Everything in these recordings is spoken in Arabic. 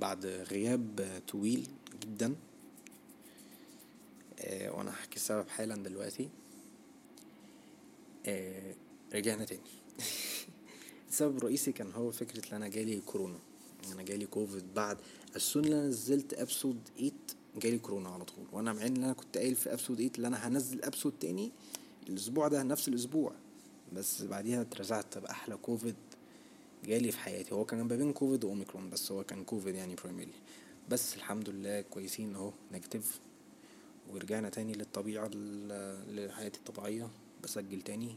بعد غياب طويل جدا. آه، وأنا هحكي السبب حالا دلوقتي. آه، رجعنا تاني. السبب الرئيسي كان هو فكرة إن أنا جالي كورونا. أنا جالي كوفيد. بعد ال season اللي أنا نزلت episode 8 جالي كورونا على طول. وأنا مع إن أنا كنت قايل في episode 8 اللي أنا هنزل episode تاني الأسبوع ده نفس الأسبوع. بس بعديها اترزعت. باحلى كوفيد. جالي في حياتي. هو كان ما بين كوفيد وأوميكرون بس هو كان كوفيد يعني primary بس الحمد لله كويسين أهو negative. ورجعنا تاني للطبيعة لحياتي الطبيعية. بسجل تاني.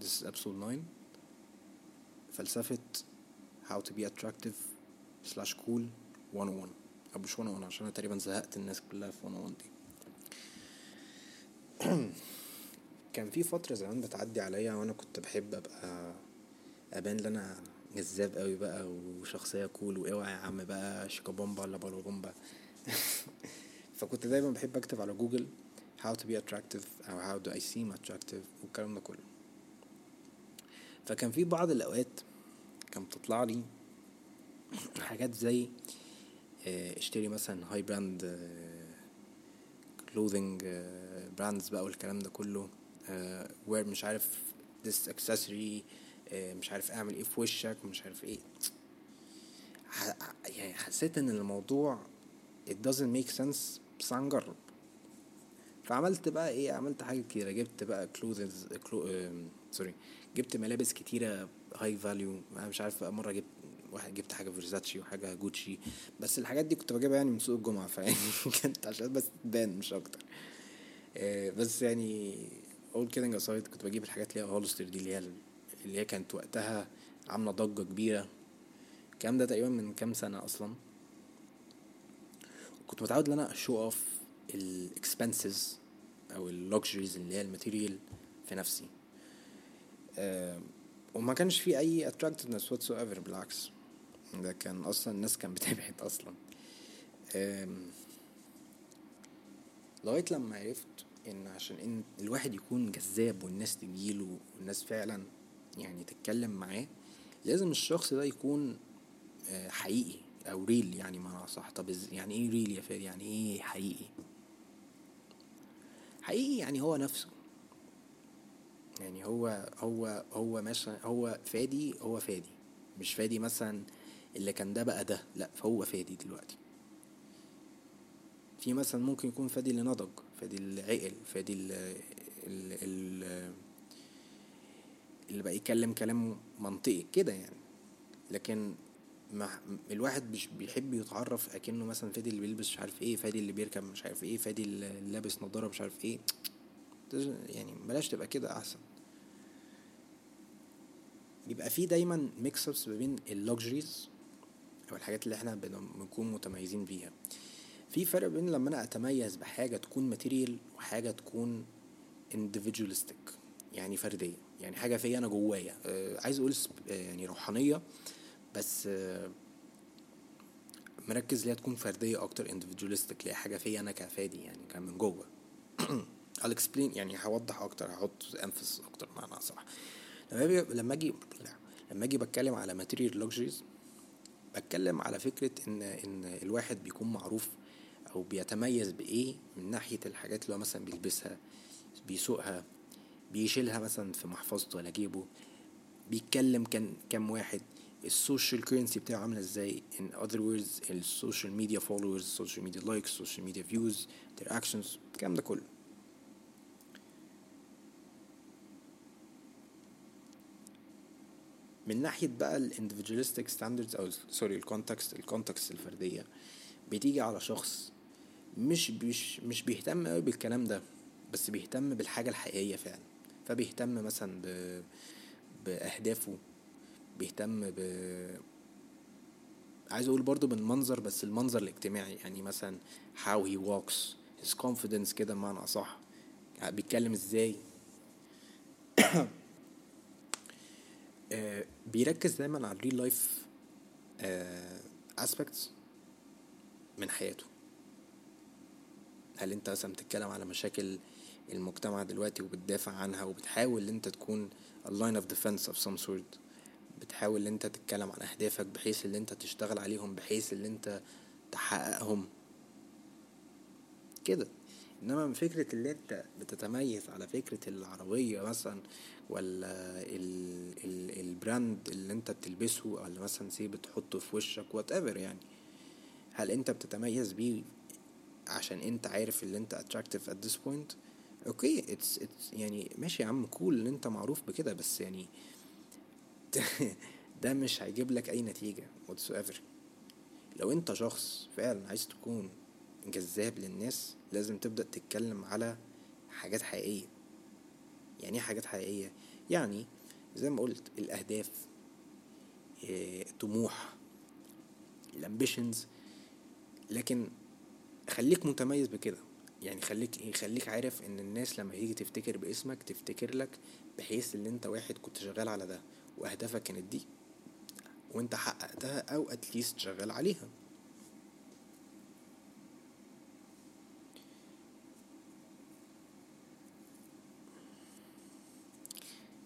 This is episode 9 فلسفة how to be attractive slash cool 101 أو مش 101 عشان أنا تقريبا زهقت الناس كلها في 101 دي. كان في فترة زمان بتعدي عليا وأنا كنت بحب أبقى أبان إن أنا جذاب قوي بقى وشخصية cool وأوعى يا عم بقى شيكابومبا ولا بالوبومبا فكنت دايما بحب أكتب على جوجل how to be attractive أو how do I seem attractive والكلام ده كله. فكان في بعض الأوقات كان بتطلع لي حاجات زي آه، اشتري مثلا high brand clothing brands بقى والكلام ده كله wear مش عارف this accessory آه، مش عارف أعمل إيه في وشك مش عارف إيه. يعني حسيت إن الموضوع it doesn't make sense بس هنجرب فعملت بقى إيه عملت حاجة كتيرة. جبت بقى clothes clo sorry جبت ملابس كتيرة high value أنا مش عارف بقى مرة جبت واحد جبت حاجة فيرزاتشي وحاجة جوتشي بس الحاجات دي كنت بجيبها يعني من سوق الجمعة فيعني كانت عشان بس تبان مش أكتر. آه، بس يعني all kidding aside كنت بجيب الحاجات اللي هي هولستر دي اللي هي اللي هي كانت وقتها عاملة ضجة كبيرة. الكلام ده تقريبا من كام سنة أصلا. كنت متعود إن أنا ا show off ال expenses أو ال luxuries اللي هي ال material في نفسي. وما كانش في أي attractiveness whatsoever بالعكس. ده كان أصلا الناس كان بتبعد أصلا. لغاية لما عرفت إن عشان إن الواحد يكون جذاب والناس تجيله والناس فعلا يعني تتكلم معاه لازم الشخص ده يكون آه، حقيقي أو ريل يعني ما صح طب يعني إيه ريل يا فادي يعني إيه حقيقي؟ حقيقي يعني هو نفسه. يعني هو هو هو مثلا هو فادي هو فادي. مش فادي مثلا اللي كان ده بقى ده. لا فهو فادي دلوقتي. في مثلا ممكن يكون فادي اللي نضج فادي اللي عقل فادي اللي, اللي, اللي بقى يتكلم كلام منطقي كده يعني. لكن ما الواحد مش بيحب يتعرف أكنه مثلا فادي اللي بيلبس مش عارف إيه فادي اللي بيركب مش عارف إيه فادي اللي لابس نضاره مش عارف إيه. يعني بلاش تبقى كده أحسن. يبقى في دايما mix ups ما بين ال luxuries أو الحاجات اللي إحنا بنكون متميزين بيها. في فرق بين لما أنا أتميز بحاجة تكون ماتيريال وحاجة تكون individualistic. يعني فردية يعني حاجة فيا أنا جوايا. آه عايز أقول آه، يعني روحانية بس آه مركز ليها تكون فردية أكتر individualistic اللي هي حاجة فيا أنا كفادي يعني كان من جوه. I'll explain يعني هوضح أكتر هحط emphasis أكتر معنى صح لما أجي لما أجي لما أجي بتكلم على material luxuries بتكلم على فكرة إن إن الواحد بيكون معروف أو بيتميز بإيه من ناحية الحاجات اللي هو مثلا بيلبسها بيسوقها. بيشيلها مثلا في محفظته ولا جيبه بيتكلم كان كام واحد ال social currency بتاعه عاملة إزاي؟ in other words ال social media followers ال social media likes ال social media views their actions الكلام ده كله. من ناحية بقى ال individualistic standards أو sorry ال context ال context الفردية بتيجي على شخص مش مش مش بيهتم قوي بالكلام ده بس بيهتم بالحاجة الحقيقية فعلا. فبيهتم مثلا ب... بأهدافه بيهتم ب عايز أقول برضو بالمنظر بس المنظر الاجتماعي يعني مثلا how he walks his confidence كده بمعنى أصح. بيتكلم إزاي؟ آه، بيركز دايما على ال real life aspects من حياته. هل أنت مثلا بتتكلم على مشاكل المجتمع دلوقتي وبتدافع عنها وبتحاول أنت تكون a line of defense of some sort. بتحاول إن أنت تتكلم عن أهدافك بحيث إن أنت تشتغل عليهم بحيث إن أنت تحققهم. كده. إنما من فكرة اللي أنت بتتميز على فكرة العربية مثلا ولا ال ال ال brand اللي أنت بتلبسه ولا مثلا سي بتحطه في وشك whatever يعني. هل أنت بتتميز بيه عشان أنت عارف اللي أنت attractive at this point okay it's it's يعني ماشي يا عم cool إن أنت معروف بكده بس يعني ده مش هيجيب لك أي نتيجة whatsoever. لو أنت شخص فعلا عايز تكون جذاب للناس لازم تبدأ تتكلم على حاجات حقيقية. يعني إيه حاجات حقيقية؟ يعني زي ما قلت الأهداف الطموح الامبيشنز لكن خليك متميز بكده. يعني خليك خليك عارف إن الناس لما تيجي تفتكر باسمك تفتكر لك بحيث إن أنت واحد كنت شغال على ده وأهدافك كانت دي وأنت حققتها أو اتليست شغال عليها.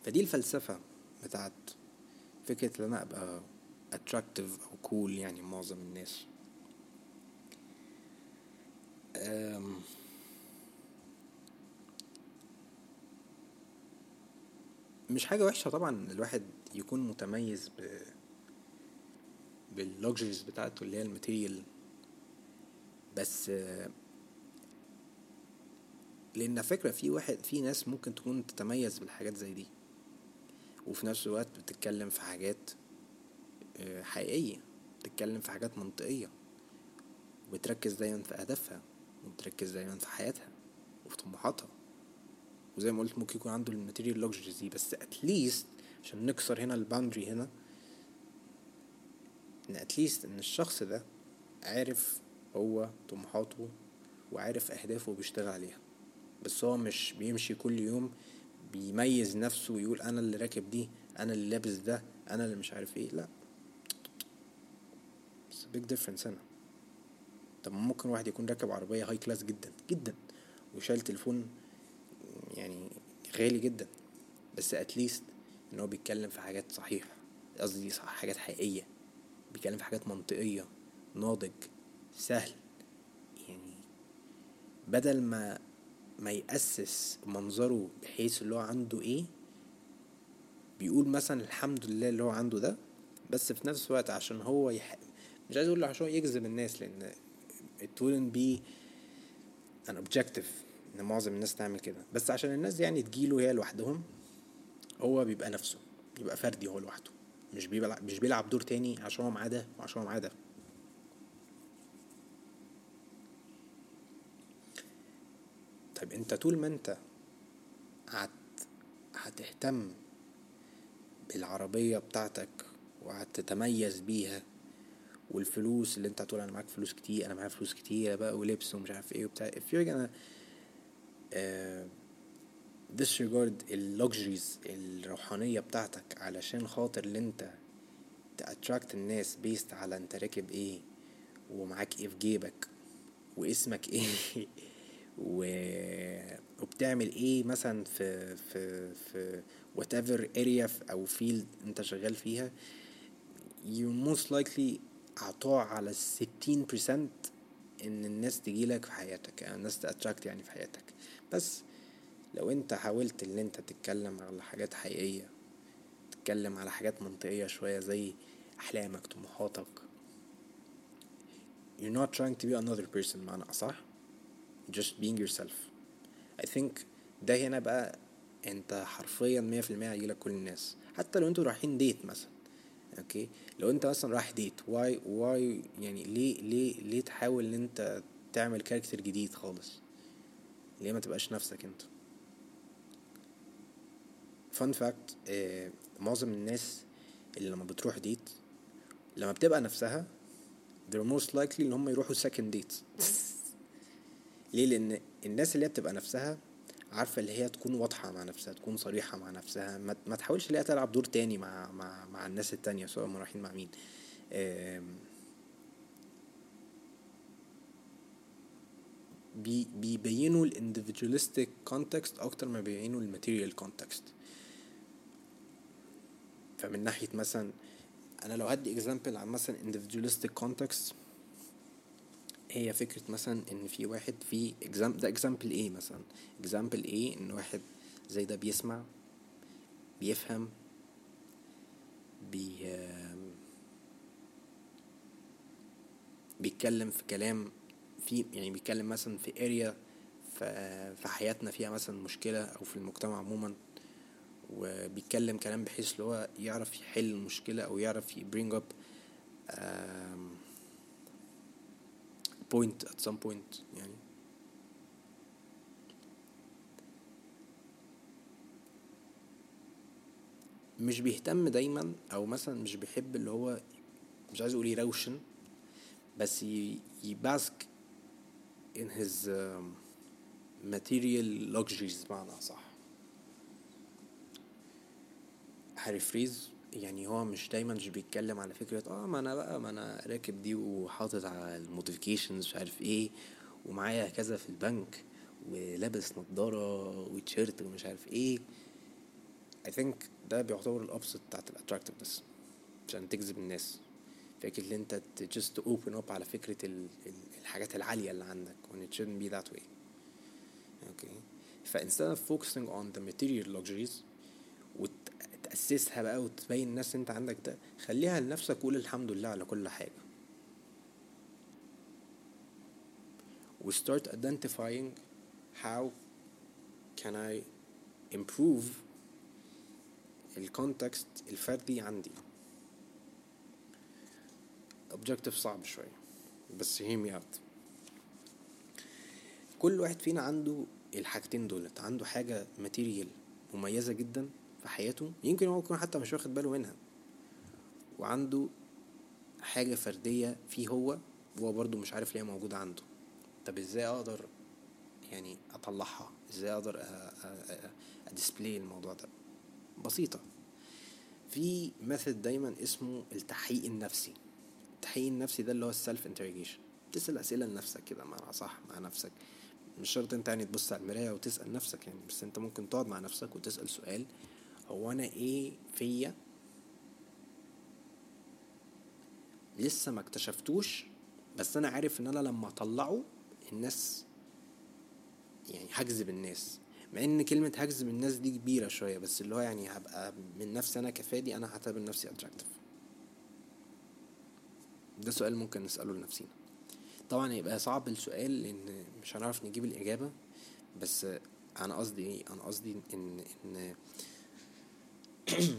فدي الفلسفة بتاعت فكرة إن أنا أبقى attractive أو cool يعني معظم الناس. مش حاجة وحشة طبعا الواحد يكون متميز ب بال luxuries بتاعته اللي هي ال material. بس لأن فكرة في واحد في ناس ممكن تكون تتميز بالحاجات زي دي. وفي نفس الوقت بتتكلم في حاجات حقيقية. بتتكلم في حاجات منطقية. وبتركز دايما في أهدافها. وبتركز دايما في حياتها. وفي طموحاتها. وزي ما قلت ممكن يكون عنده ال material luxuries دي بس at least عشان نكسر هنا ال boundary هنا إن at least إن الشخص ده عارف هو طموحاته وعارف أهدافه وبيشتغل عليها. بس هو مش بيمشي كل يوم بيميز نفسه ويقول أنا اللي راكب دي أنا اللي لابس ده أنا اللي مش عارف إيه لأ. بس big difference هنا. طب ممكن واحد يكون راكب عربية هاي كلاس جدا جدا وشايل تليفون يعني غالي جدا بس اتليست إن هو بيتكلم في حاجات صحيحة قصدي حاجات حقيقية بيتكلم في حاجات منطقية ناضج سهل. يعني بدل ما ما يأسس منظره بحيث اللي هو عنده إيه بيقول مثلا الحمد لله اللي هو عنده ده بس في نفس الوقت عشان هو يح... مش عايز أقول عشان يجذب الناس لأن it wouldn't be an objective إن معظم الناس تعمل كده. بس عشان الناس يعني تجيله هي لوحدهم هو بيبقى نفسه بيبقى فردي هو لوحده. مش بيلعب مش بيلعب دور تاني عشان هو معاه ده وعشان هو معاه ده. طيب أنت طول ما أنت هت هتهتم بالعربية بتاعتك وهتتميز بيها والفلوس اللي أنت هتقول أنا معاك فلوس كتير أنا معايا فلوس كتير بقى ولبس ومش عارف إيه وبتاع gonna uh, disregard ال luxuries الروحانية بتاعتك علشان خاطر اللي أنت ت attract الناس based على أنت راكب إيه ومعاك إيه في جيبك واسمك إيه و... وبتعمل إيه مثلا في في في whatever area أو field أنت شغال فيها you most likely عطاء على الستين برسنت إن الناس تجيلك في حياتك يعني الناس تأتراكت يعني في حياتك. بس لو انت حاولت ان انت تتكلم على حاجات حقيقية تتكلم على حاجات منطقية شوية زي أحلامك طموحاتك you're not trying to be another person بمعنى أصح just being yourself. I think ده هنا بقى انت حرفيا مية في المية هيجيلك كل الناس. حتى لو أنتوا رايحين date مثلا okay لو انت مثلا رايح date why why يعني ليه ليه ليه تحاول ان انت تعمل character جديد خالص؟ ليه ما تبقاش نفسك انت؟ fun fact آه معظم الناس اللي لما بتروح date لما بتبقى نفسها they're most likely إن هم يروحوا second date. ليه؟ لأن الناس اللي هي بتبقى نفسها عارفة اللي هي تكون واضحة مع نفسها تكون صريحة مع نفسها ما, ما تحاولش اللي هي تلعب دور تاني مع مع مع الناس التانية سواء هم رايحين مع مين. بي بيبينوا ال individualistic context أكتر ما بيبينوا ال material context فمن ناحية مثلا أنا لو هدي example عن مثلا individualistic context هي فكرة مثلا إن في واحد في example ده example إيه مثلا. Example إيه إن واحد زي ده بيسمع بيفهم بي بيتكلم في كلام في يعني بيتكلم مثلا في area في حياتنا فيها مثلا مشكلة أو في المجتمع عموما وبيتكلم كلام بحيث اللي هو يعرف يحل المشكلة أو يعرف ي bring up point at some point يعني. مش بيهتم دايما أو مثلا مش بيحب اللي هو مش عايز أقول يروشن بس ي bask in his um, material luxuries بمعنى أصح ه rephrase يعني هو مش دايما مش بيتكلم على فكرة آه ما أنا بقى ما أنا راكب دي وحاطط على ال modifications مش عارف إيه ومعايا كذا في البنك ولابس نضارة وتيشيرت ومش عارف إيه. I think ده بيعتبر ال upset بتاعت ال attractiveness عشان تجذب الناس. فكرة ان انت just open up على فكرة الحاجات العالية اللي عندك when it shouldn't be that way. Okay. ف instead of focusing on the material luxuries تأسسها بقى وتبين الناس انت عندك ده خليها لنفسك وقول الحمد لله على كل حاجة. و start identifying how can I improve الكونتكست الفردي عندي. Objective صعب شوية بس me out كل واحد فينا عنده الحاجتين دولت عنده حاجة ماتيريال مميزة جدا في حياته يمكن هو يكون حتى مش واخد باله منها وعنده حاجة فردية فيه هو وهو برضو مش عارف ليه موجودة عنده. طب إزاي أقدر يعني أطلعها؟ إزاي أقدر اديسبلاي الموضوع ده؟ بسيطة. في method دايما اسمه التحقيق النفسي. التحقيق النفسي ده اللي هو ال self interrogation تسأل أسئلة لنفسك كده بمعنى أصح مع نفسك. مش شرط أنت يعني تبص على المراية وتسأل نفسك يعني بس أنت ممكن تقعد مع نفسك وتسأل سؤال هو أنا إيه فيا؟ لسه ما اكتشفتوش بس أنا عارف إن أنا لما أطلعه الناس يعني هجذب الناس. مع إن كلمة هجذب الناس دي كبيرة شوية بس اللي هو يعني هبقى من نفسي أنا كفادي أنا هعتبر نفسي اتراكتيف ده سؤال ممكن نسأله لنفسينا. طبعا هيبقى صعب السؤال لأن مش هنعرف نجيب الإجابة بس أنا قصدي إيه؟ أنا قصدي إن إن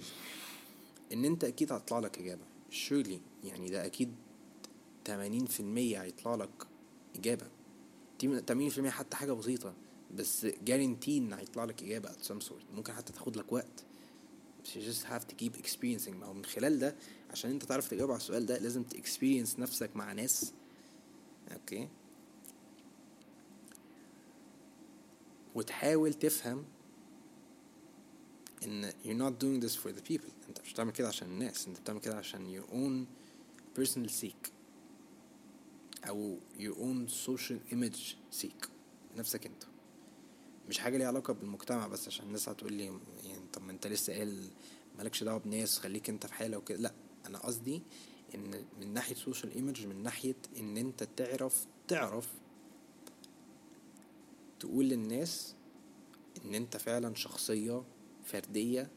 إن أنت أكيد هتطلع لك إجابة. Surely يعني ده أكيد تمانين في المية هيطلع لك إجابة. تمانين في المية حتى حاجة بسيطة بس guarantee إن هيطلع لك إجابة at some sort. ممكن حتى تاخد لك وقت. You just have to keep experiencing. ما هو من خلال ده عشان انت تعرف تجاوب على السؤال ده لازم ت experience نفسك مع ناس. okay وتحاول تفهم إن you're not doing this for the people. انت مش بتعمل كده عشان الناس انت بتعمل كده عشان your own personal seek. أو your own social image seek. نفسك انت. مش حاجة ليها علاقة بالمجتمع بس عشان الناس هتقول لي يعني طب ما انت لسه قال مالكش دعوة بناس خليك انت في حالة وكده. لا أنا قصدي ان من ناحية social image من ناحية ان انت تعرف تعرف تقول للناس ان انت فعلا شخصية فردية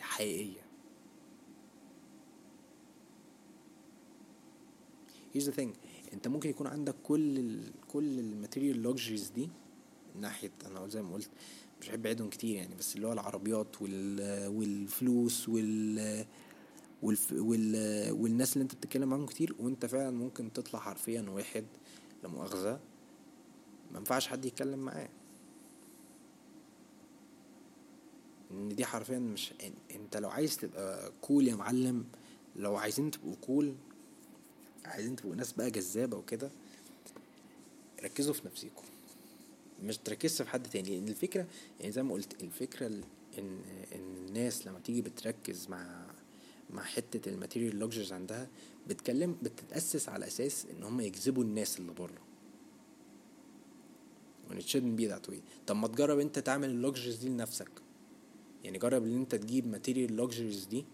حقيقية. Here's the thing انت ممكن يكون عندك كل ال كل ال material luxuries دي من ناحية أنا زي ما قلت مش بحب أعيدهم كتير يعني بس اللي هو العربيات وال والفلوس وال والف وال والناس اللي أنت بتتكلم معاهم كتير وأنت فعلا ممكن تطلع حرفيا واحد لا مؤاخذة ما ينفعش حد يتكلم معاه. إن دي حرفيا مش أنت لو عايز تبقى cool يا معلم لو عايزين تبقوا cool عايزين تبقوا ناس بقى جذابة وكده ركزوا في نفسيكم. مش تركزش في حد تاني لأن الفكرة يعني زي ما قلت الفكرة إن إن الناس لما تيجي بتركز مع مع حتة ال material luxuries عندها بتكلم بتتأسس على أساس إن هم يجذبوا الناس اللي بره. When it shouldn't طب ما تجرب أنت تعمل ال luxuries دي لنفسك. يعني جرب إن أنت تجيب material luxuries دي.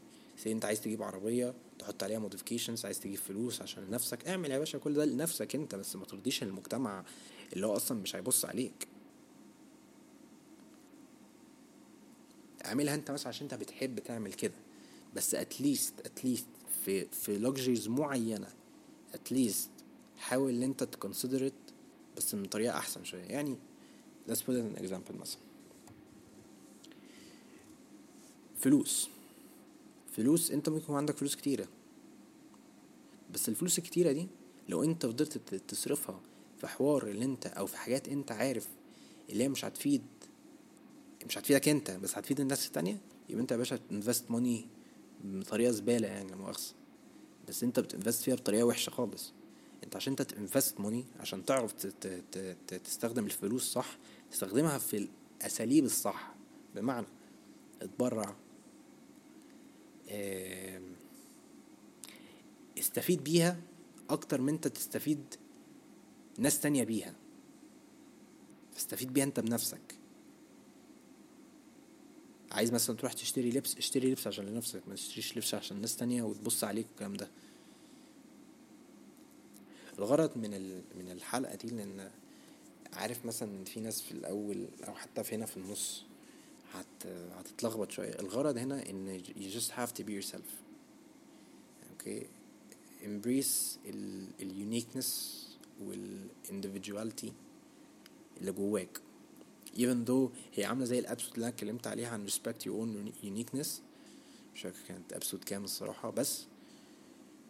زي أنت عايز تجيب عربية تحط عليها modifications عايز تجيب فلوس عشان لنفسك. اعمل يا باشا كل ده لنفسك أنت بس ما ترضيش المجتمع اللي هو أصلا مش هيبص عليك. اعملها أنت مثلا عشان أنت بتحب تعمل كده. بس at least at least في في luxuries معينة اتليست حاول إن أنت تكونسيدر بس من طريقة أحسن شوية. يعني let's put an example مثلا. فلوس. فلوس أنت ممكن يكون عندك فلوس كتيرة. بس الفلوس الكتيرة دي لو أنت فضلت تصرفها في حوار اللي انت أو في حاجات انت عارف اللي هي مش هتفيد مش هتفيدك انت بس هتفيد الناس التانية يبقى انت يا باشا تنفست موني بطريقة زبالة يعني لا مؤاخذة. بس انت بتنفست فيها بطريقة وحشة خالص. انت عشان انت تنفست موني عشان تعرف تستخدم الفلوس صح تستخدمها في الأساليب الصح. بمعنى اتبرع استفيد بيها أكتر من انت تستفيد ناس تانية بيها. استفيد بيها انت بنفسك. عايز مثلا تروح تشتري لبس اشتري لبس عشان لنفسك ما تشتريش لبس عشان ناس تانية وتبص عليك والكلام ده. الغرض من من الحلقة دي لأن عارف مثلا إن في ناس في الأول أو حتى في هنا في النص هت هتتلخبط شوية. الغرض هنا إن you just have to be yourself. أوكي okay. embrace ال uniqueness وال individuality اللي جواك. Even though هي عاملة زي ال episode اللي أنا اتكلمت عليها عن respect your own uniqueness. مش فاكر كانت episode كام الصراحة بس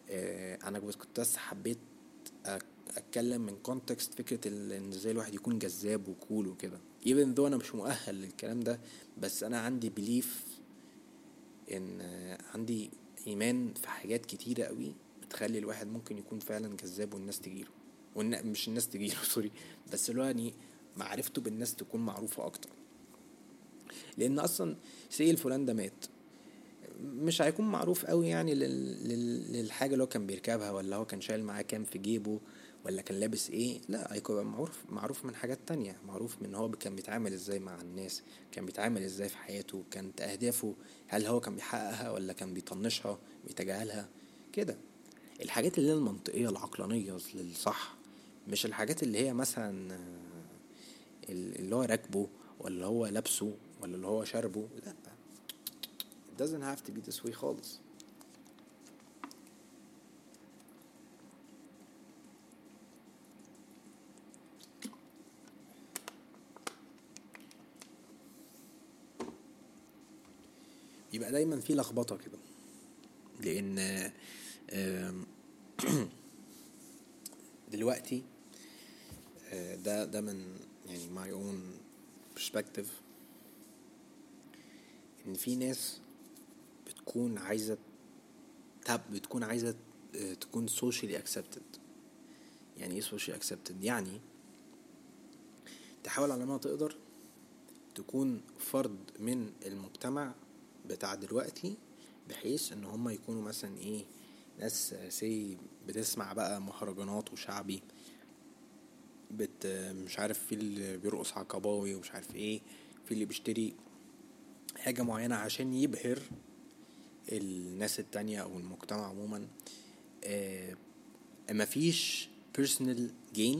آه أنا كنت بس حبيت أتكلم من context فكرة إن إزاي الواحد يكون جذاب و cool وكده. Even though أنا مش مؤهل للكلام ده بس أنا عندي belief إن عندي إيمان في حاجات كتيرة قوي بتخلي الواحد ممكن يكون فعلا جذاب والناس تجيله. وان مش الناس تجيله sorry. بس اللي يعني معرفته بالناس تكون معروفة أكتر. لأن أصلا سي الفلان ده مات. مش هيكون معروف قوي يعني للحاجة اللي هو كان بيركبها ولا هو كان شايل معاه كام في جيبه ولا كان لابس إيه. لا هيكون معروف معروف من حاجات تانية. معروف من هو كان بيتعامل إزاي مع الناس كان بيتعامل إزاي في حياته كانت أهدافه هل هو كان بيحققها ولا كان بيطنشها بيتجاهلها. كده. الحاجات اللي هي المنطقية العقلانية للصح مش الحاجات اللي هي مثلا اللي هو راكبه ولا هو لابسه ولا اللي هو شاربه لأ. It doesn't have to be this way خالص. يبقى دايما في لخبطة كده. لأن دلوقتي ده ده من يعني my own perspective. إن في ناس بتكون عايزة تب بتكون عايزة آه، تكون socially accepted. يعني إيه socially accepted يعني تحاول على ما تقدر تكون فرد من المجتمع بتاع دلوقتي بحيث إن هم يكونوا مثلا إيه ناس سي بتسمع بقى مهرجانات وشعبي. بت مش عارف في اللي بيرقص عقباوي ومش عارف إيه في اللي بيشتري حاجة معينة عشان يبهر الناس التانية أو المجتمع عموما. آه مفيش personal gain.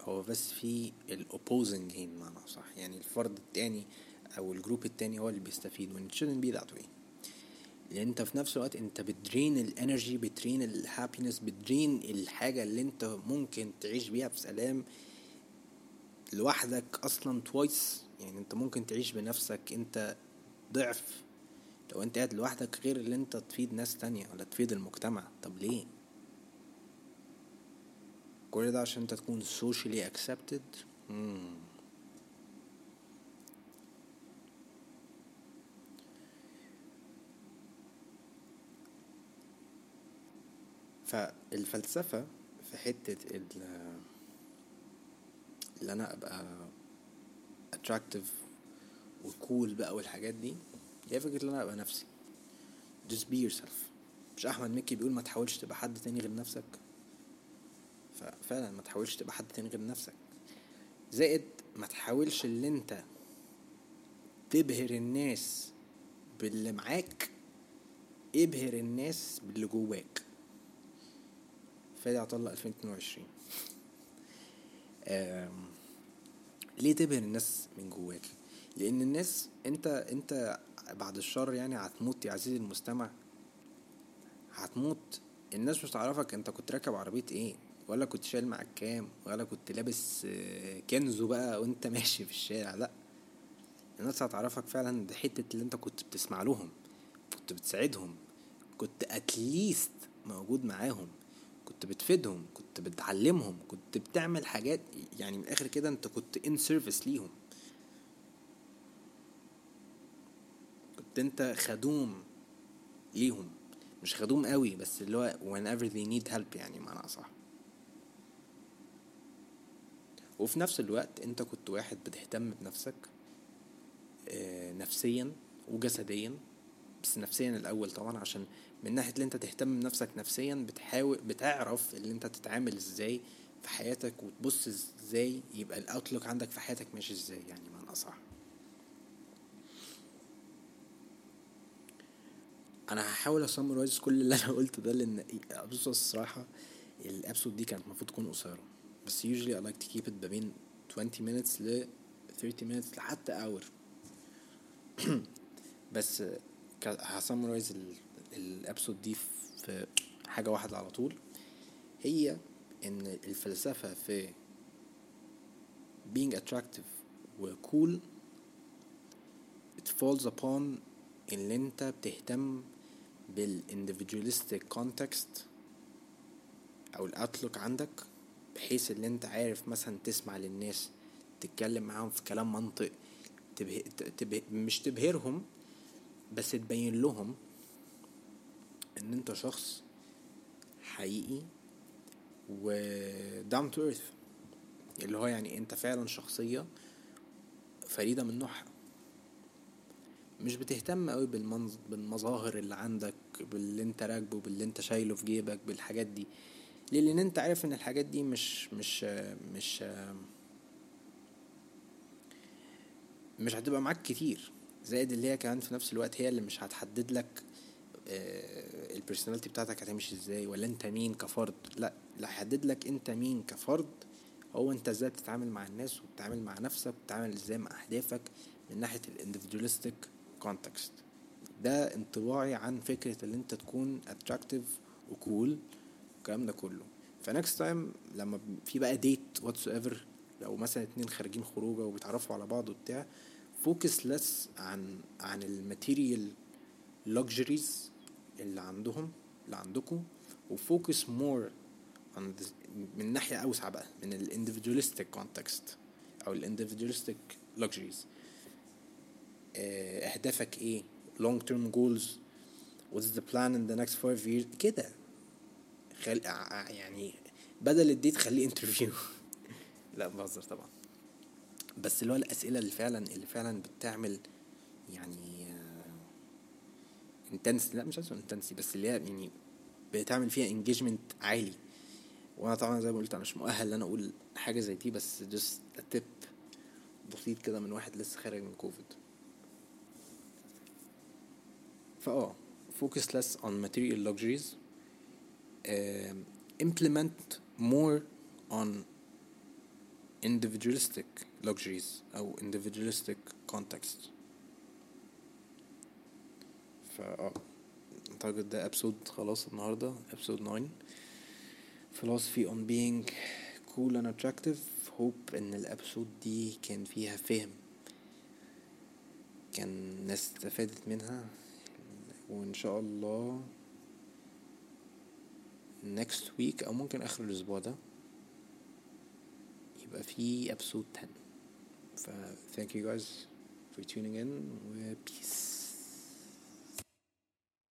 هو بس في ال opposing gain معنى صح. يعني الفرد التاني أو الجروب التاني هو اللي بيستفيد when it shouldn't be that way. لأن أنت في نفس الوقت أنت بتدرين الانرجي بتدرين الهابينس بتدرين الحاجة اللي أنت ممكن تعيش بيها بسلام لوحدك أصلا twice يعني أنت ممكن تعيش بنفسك أنت ضعف. لو أنت قاعد لوحدك غير اللي أنت تفيد ناس تانية ولا تفيد المجتمع. طب ليه؟ كل ده عشان أنت تكون socially accepted. مم. فالفلسفة في حتة اللي أنا أبقى attractive وكول بقى والحاجات دي هي فكرة اللي أنا أبقى نفسي. Just be yourself. مش أحمد مكي بيقول ما تحاولش تبقى حد تاني غير نفسك. ففعلا ما تحاولش تبقى حد تاني غير نفسك. زائد ما تحاولش اللي أنت تبهر الناس باللي معاك ابهر الناس باللي جواك. فادي عطلة 2022 ليه تبهر الناس من جواك؟ لأن الناس أنت أنت بعد الشر يعني هتموت يا عزيزي المستمع. هتموت. الناس مش تعرفك أنت كنت راكب عربية إيه ولا كنت شايل معاك كام ولا كنت لابس آه، كنزو بقى وأنت ماشي في الشارع. لأ. الناس هتعرفك فعلا بحتة اللي أنت كنت بتسمع لهم كنت بتساعدهم كنت at least موجود معاهم. كنت بتفيدهم كنت بتعلمهم كنت بتعمل حاجات يعني من الآخر كده أنت كنت in service ليهم. كنت أنت خدوم ليهم. مش خدوم قوي بس اللي هو whenever they need help يعني معنى أصح. وفي نفس الوقت أنت كنت واحد بتهتم بنفسك آه، نفسيا وجسديا بس نفسيا الأول طبعا عشان من ناحية اللي انت تهتم بنفسك نفسيا بتحاول بتعرف اللي انت تتعامل إزاي في حياتك وتبص إزاي يبقى الاوتلوك عندك في حياتك ماشي إزاي يعني معنى أصح. أنا هحاول أ summarize كل اللي أنا قلته ده لأن بص الصراحة ال episode دي كانت المفروض تكون قصيرة. بس usually I like to keep it بين 20 minutes ل 30 minutes لحتى hour. بس ه summarize ال episode دي في حاجة واحدة على طول هي إن الفلسفة في being attractive و cool it falls upon إن أنت بتهتم بالاندفجواليستيك context أو الاوتلوك عندك بحيث إن أنت عارف مثلا تسمع للناس تتكلم معاهم في كلام منطق تبه... تبه... مش تبهرهم بس تبين لهم إن أنت شخص حقيقي و down to earth اللي هو يعني أنت فعلا شخصية فريدة من نوعها. مش بتهتم قوي بالمنظ... بالمظاهر اللي عندك باللي أنت راكبه باللي أنت شايله في جيبك بالحاجات دي. ليه؟ لأن أنت عارف إن الحاجات دي مش مش مش مش هتبقى معاك كتير. زائد اللي هي كمان في نفس الوقت هي اللي مش هتحدد لك البرسوناليتي بتاعتك هتمشي إزاي؟ ولا انت مين كفرد؟ لا اللي هيحدد لك انت مين كفرد. هو انت إزاي بتتعامل مع الناس وبتتعامل مع نفسك وبتتعامل إزاي مع أهدافك من ناحية ال individualistic context ده انطباعي عن فكرة ان انت تكون attractive و cool الكلام ده كله. ف next time لما في بقى date whatsoever لو مثلا اتنين خارجين خروجة وبيتعرفوا على بعض وبتاع focus less عن عن ال material luxuries اللي عندهم اللي عندكم و focus more من ناحية أوسع بقى من ال individualistic context أو ال individualistic luxuries أهدافك إيه؟ long term goals what's the plan in the next five years كده. خل... يعني بدل ال date خليه interview لا بهزر طبعا. بس اللي هو الأسئلة اللي فعلا اللي فعلا بتعمل يعني intense لا مش عايز intensity بس اللي هي يعني بتعمل فيها engagement عالي. وأنا طبعا زي ما قلت أنا مش مؤهل إن أنا أقول حاجة زي دي بس just تip بسيط كده من واحد لسه خارج من كوفيد فأه focus less on material luxuries. uh, implement more on individualistic luxuries أو individualistic context. فا أعتقد ده episode خلاص النهاردة episode 9 philosophy on being cool and attractive. Hope إن الأبسود دي كان فيها فهم. كان ناس استفادت منها. وإن شاء الله next week أو ممكن آخر الأسبوع ده يبقى في episode 10 ف thank you guys for tuning in. و peace